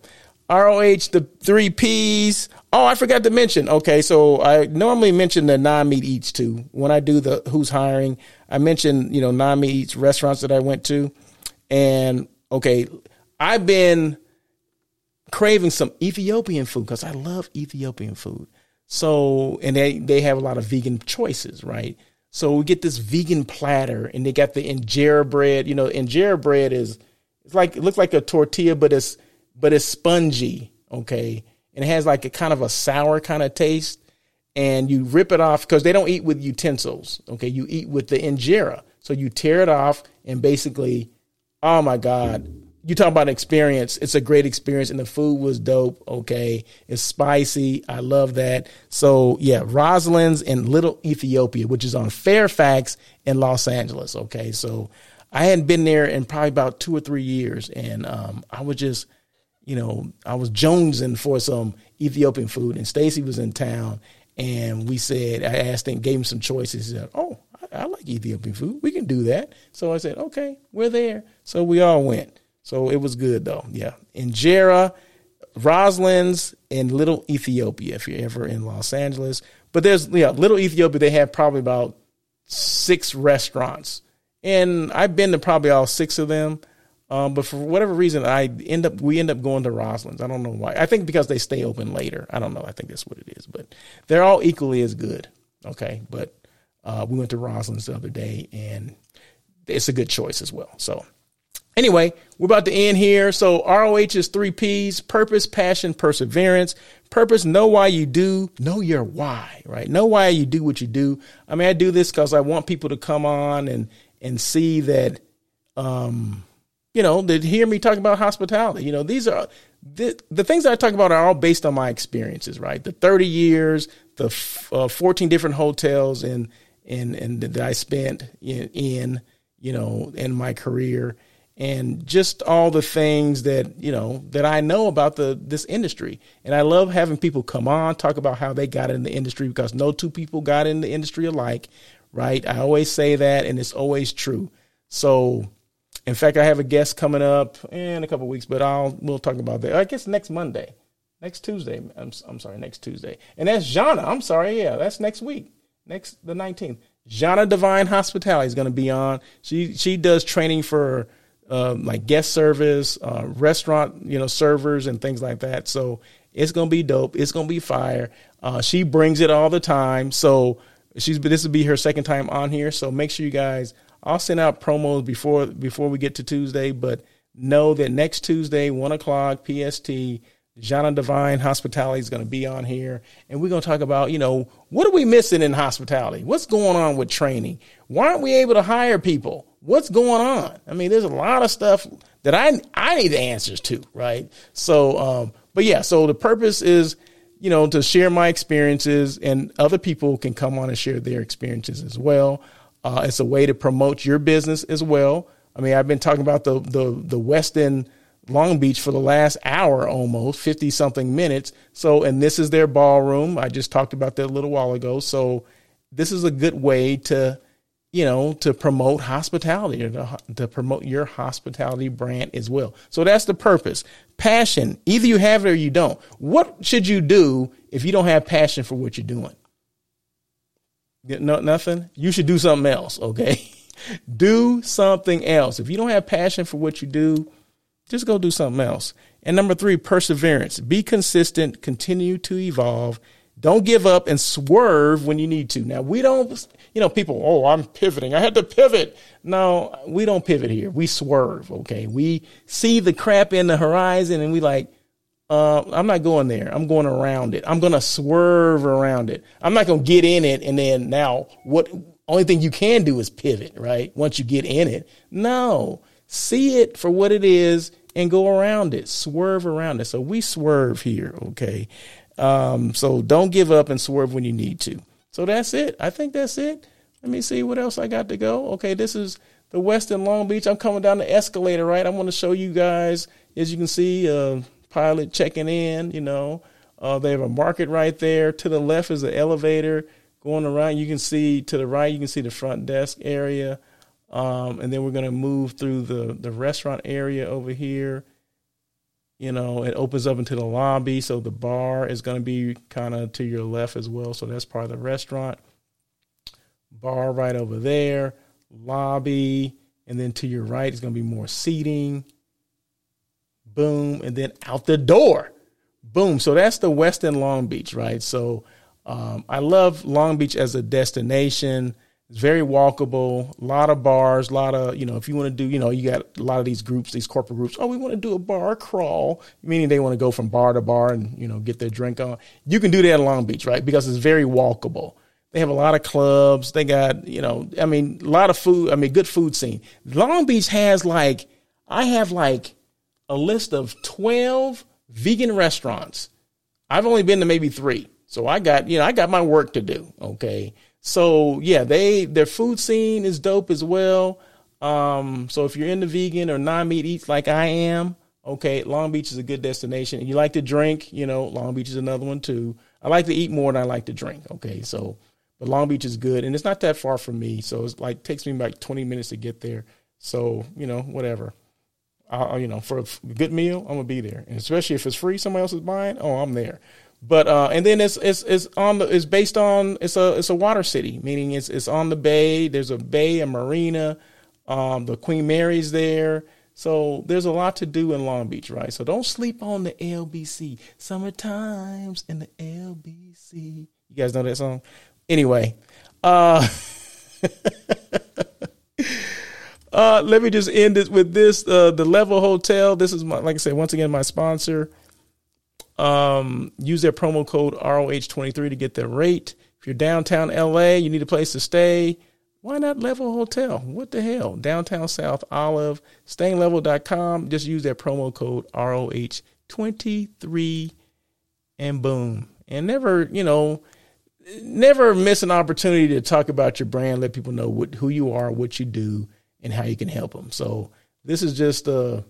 ROH, the three P's. Oh, I forgot to mention. Okay, so I normally mention the non-meat eats too. When I do the who's hiring, I mention, you know, non-meat eats restaurants that I went to. And okay, I've been craving some Ethiopian food because I love Ethiopian food. So, and they, they have a lot of vegan choices, right? So we get this vegan platter and they got the injera bread. You know, injera bread is, it's like, it looks like a tortilla, but it's, but it's spongy, okay? And it has like a kind of a sour kind of taste. And you rip it off because they don't eat with utensils, okay? You eat with the injera. So you tear it off and basically, oh my God, you talk about experience. It's a great experience, and the food was dope. Okay, it's spicy. I love that. So yeah, Rosalind's in Little Ethiopia, which is on Fairfax in Los Angeles. Okay, so I hadn't been there in probably about two or three years, and um, I was just you know, I was jonesing for some Ethiopian food, and Stacy was in town, and we said, I asked him, gave him some choices. He said, "Oh, I, like Ethiopian food. We can do that." So I said, "Okay, we're there." So we all went. So it was good though. Yeah, Injera, Rosalind's, and Little Ethiopia. If you're ever in Los Angeles, but there's yeah, Little Ethiopia. They have probably about six restaurants, and I've been to probably all six of them. Um, but for whatever reason, I end up we end up going to Rosalind's. I don't know why. I think because they stay open later. I don't know. I think that's what it is. But they're all equally as good. Okay, but uh, we went to Rosalind's the other day, and it's a good choice as well. So anyway, we're about to end here. So ROH is three P's: purpose, passion, perseverance. Purpose: know why you do, know your why. Right? Know why you do what you do. I mean, I do this because I want people to come on and and see that. Um, you know, to hear me talk about hospitality. You know, these are the, the things that I talk about are all based on my experiences, right? The 30 years, the uh, 14 different hotels and and and that I spent in, in, you know, in my career and just all the things that, you know, that I know about the this industry. And I love having people come on talk about how they got in the industry because no two people got in the industry alike, right? I always say that and it's always true. So in fact, I have a guest coming up in a couple weeks, but I'll we'll talk about that. I guess next Monday, next Tuesday. I'm I'm sorry, next Tuesday, and that's Jana. I'm sorry, yeah, that's next week, next the 19th. Jana Divine Hospitality is going to be on. She she does training for um, like guest service, uh, restaurant, you know, servers and things like that. So it's going to be dope. It's going to be fire. Uh, she brings it all the time. So she's this will be her second time on here. So make sure you guys I'll send out promos before before we get to Tuesday, but know that next Tuesday, one o'clock PST, Jana Divine Hospitality is going to be on here, and we're going to talk about you know what are we missing in hospitality? What's going on with training? Why aren't we able to hire people? What's going on? I mean, there's a lot of stuff that I I need the answers to, right? So, um, but yeah, so the purpose is you know to share my experiences, and other people can come on and share their experiences as well. Uh, it's a way to promote your business as well. I mean, I've been talking about the the the Westin Long Beach for the last hour almost, 50 something minutes. So, and this is their ballroom. I just talked about that a little while ago. So, this is a good way to, you know, to promote hospitality or to, to promote your hospitality brand as well. So, that's the purpose. Passion. Either you have it or you don't. What should you do if you don't have passion for what you're doing? No, nothing. You should do something else. Okay, do something else. If you don't have passion for what you do, just go do something else. And number three, perseverance. Be consistent. Continue to evolve. Don't give up and swerve when you need to. Now we don't. You know, people. Oh, I'm pivoting. I had to pivot. No, we don't pivot here. We swerve. Okay, we see the crap in the horizon and we like uh, I'm not going there. I'm going around it. I'm going to swerve around it. I'm not going to get in it and then now what only thing you can do is pivot, right? Once you get in it. No, see it for what it is and go around it, swerve around it. So we swerve here, okay? Um, so don't give up and swerve when you need to. So that's it. I think that's it. Let me see what else I got to go. Okay, this is the Westin Long Beach. I'm coming down the escalator, right? I want to show you guys, as you can see, uh, pilot checking in, you know. Uh, they have a market right there. To the left is the elevator going around. You can see to the right, you can see the front desk area. Um, and then we're going to move through the, the restaurant area over here. You know, it opens up into the lobby. So the bar is going to be kind of to your left as well. So that's part of the restaurant. Bar right over there, lobby. And then to your right is going to be more seating. Boom. And then out the door. Boom. So that's the West Westin Long Beach, right? So um, I love Long Beach as a destination. It's very walkable, a lot of bars, a lot of, you know, if you want to do, you know, you got a lot of these groups, these corporate groups, oh, we want to do a bar crawl, meaning they want to go from bar to bar and, you know, get their drink on. You can do that in Long Beach, right? Because it's very walkable. They have a lot of clubs. They got, you know, I mean, a lot of food. I mean, good food scene. Long Beach has like, I have like a list of 12 vegan restaurants. I've only been to maybe three. So I got, you know, I got my work to do. Okay. So yeah, they their food scene is dope as well. Um, so if you're into vegan or non-meat eats like I am, okay, Long Beach is a good destination. And you like to drink, you know, Long Beach is another one too. I like to eat more than I like to drink. Okay, so but Long Beach is good, and it's not that far from me. So it's like takes me like 20 minutes to get there. So you know, whatever. I, you know, for a good meal, I'm gonna be there, and especially if it's free, somebody else is buying. Oh, I'm there. But uh, and then it's it's it's on the it's based on it's a it's a water city, meaning it's it's on the bay. There's a bay, a marina. Um, the Queen Mary's there. So there's a lot to do in Long Beach, right? So don't sleep on the LBC. Summer times in the LBC. You guys know that song? Anyway, uh, uh, let me just end it with this. Uh, the Level Hotel. This is my, like I said, once again, my sponsor. Um, use their promo code ROH23 to get their rate. If you're downtown LA, you need a place to stay. Why not Level Hotel? What the hell? Downtown South Olive, stayinglevel.com. Just use their promo code ROH23 and boom. And never, you know, never miss an opportunity to talk about your brand, let people know what, who you are, what you do, and how you can help them. So this is just a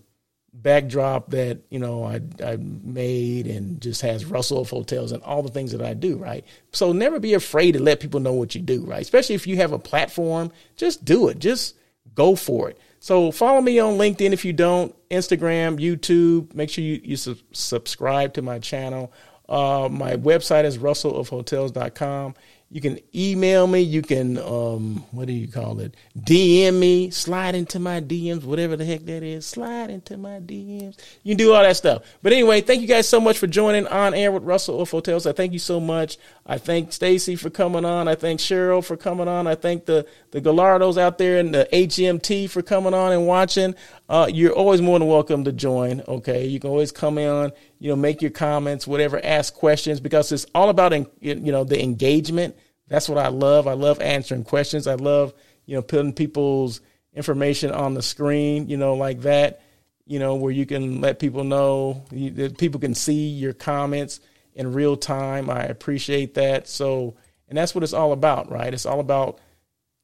backdrop that you know I I made and just has Russell of Hotels and all the things that I do, right? So never be afraid to let people know what you do, right? Especially if you have a platform, just do it. Just go for it. So follow me on LinkedIn if you don't, Instagram, YouTube. Make sure you, you su- subscribe to my channel. Uh, my website is russellofhotels.com. You can email me. You can, um, what do you call it? DM me, slide into my DMs, whatever the heck that is. Slide into my DMs. You can do all that stuff. But anyway, thank you guys so much for joining on air with Russell of Hotels. I thank you so much. I thank Stacy for coming on. I thank Cheryl for coming on. I thank the, the Gallardos out there and the HMT for coming on and watching. Uh, you're always more than welcome to join. Okay. You can always come on, you know, make your comments, whatever, ask questions because it's all about, you know, the engagement that's what I love. I love answering questions. I love, you know, putting people's information on the screen, you know, like that, you know, where you can let people know, you, that people can see your comments in real time. I appreciate that. So, and that's what it's all about, right? It's all about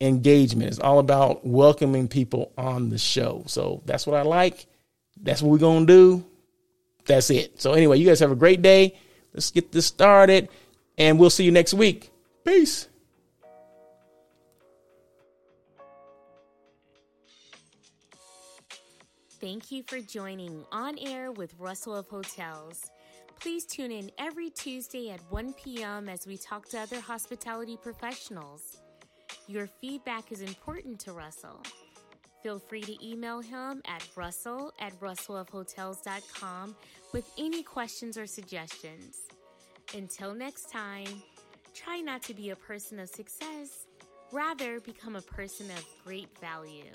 engagement. It's all about welcoming people on the show. So that's what I like. That's what we're going to do. That's it. So, anyway, you guys have a great day. Let's get this started, and we'll see you next week. Peace. Thank you for joining On Air with Russell of Hotels. Please tune in every Tuesday at 1 p.m. as we talk to other hospitality professionals. Your feedback is important to Russell. Feel free to email him at russell at russellofhotels.com with any questions or suggestions. Until next time, Try not to be a person of success, rather, become a person of great value.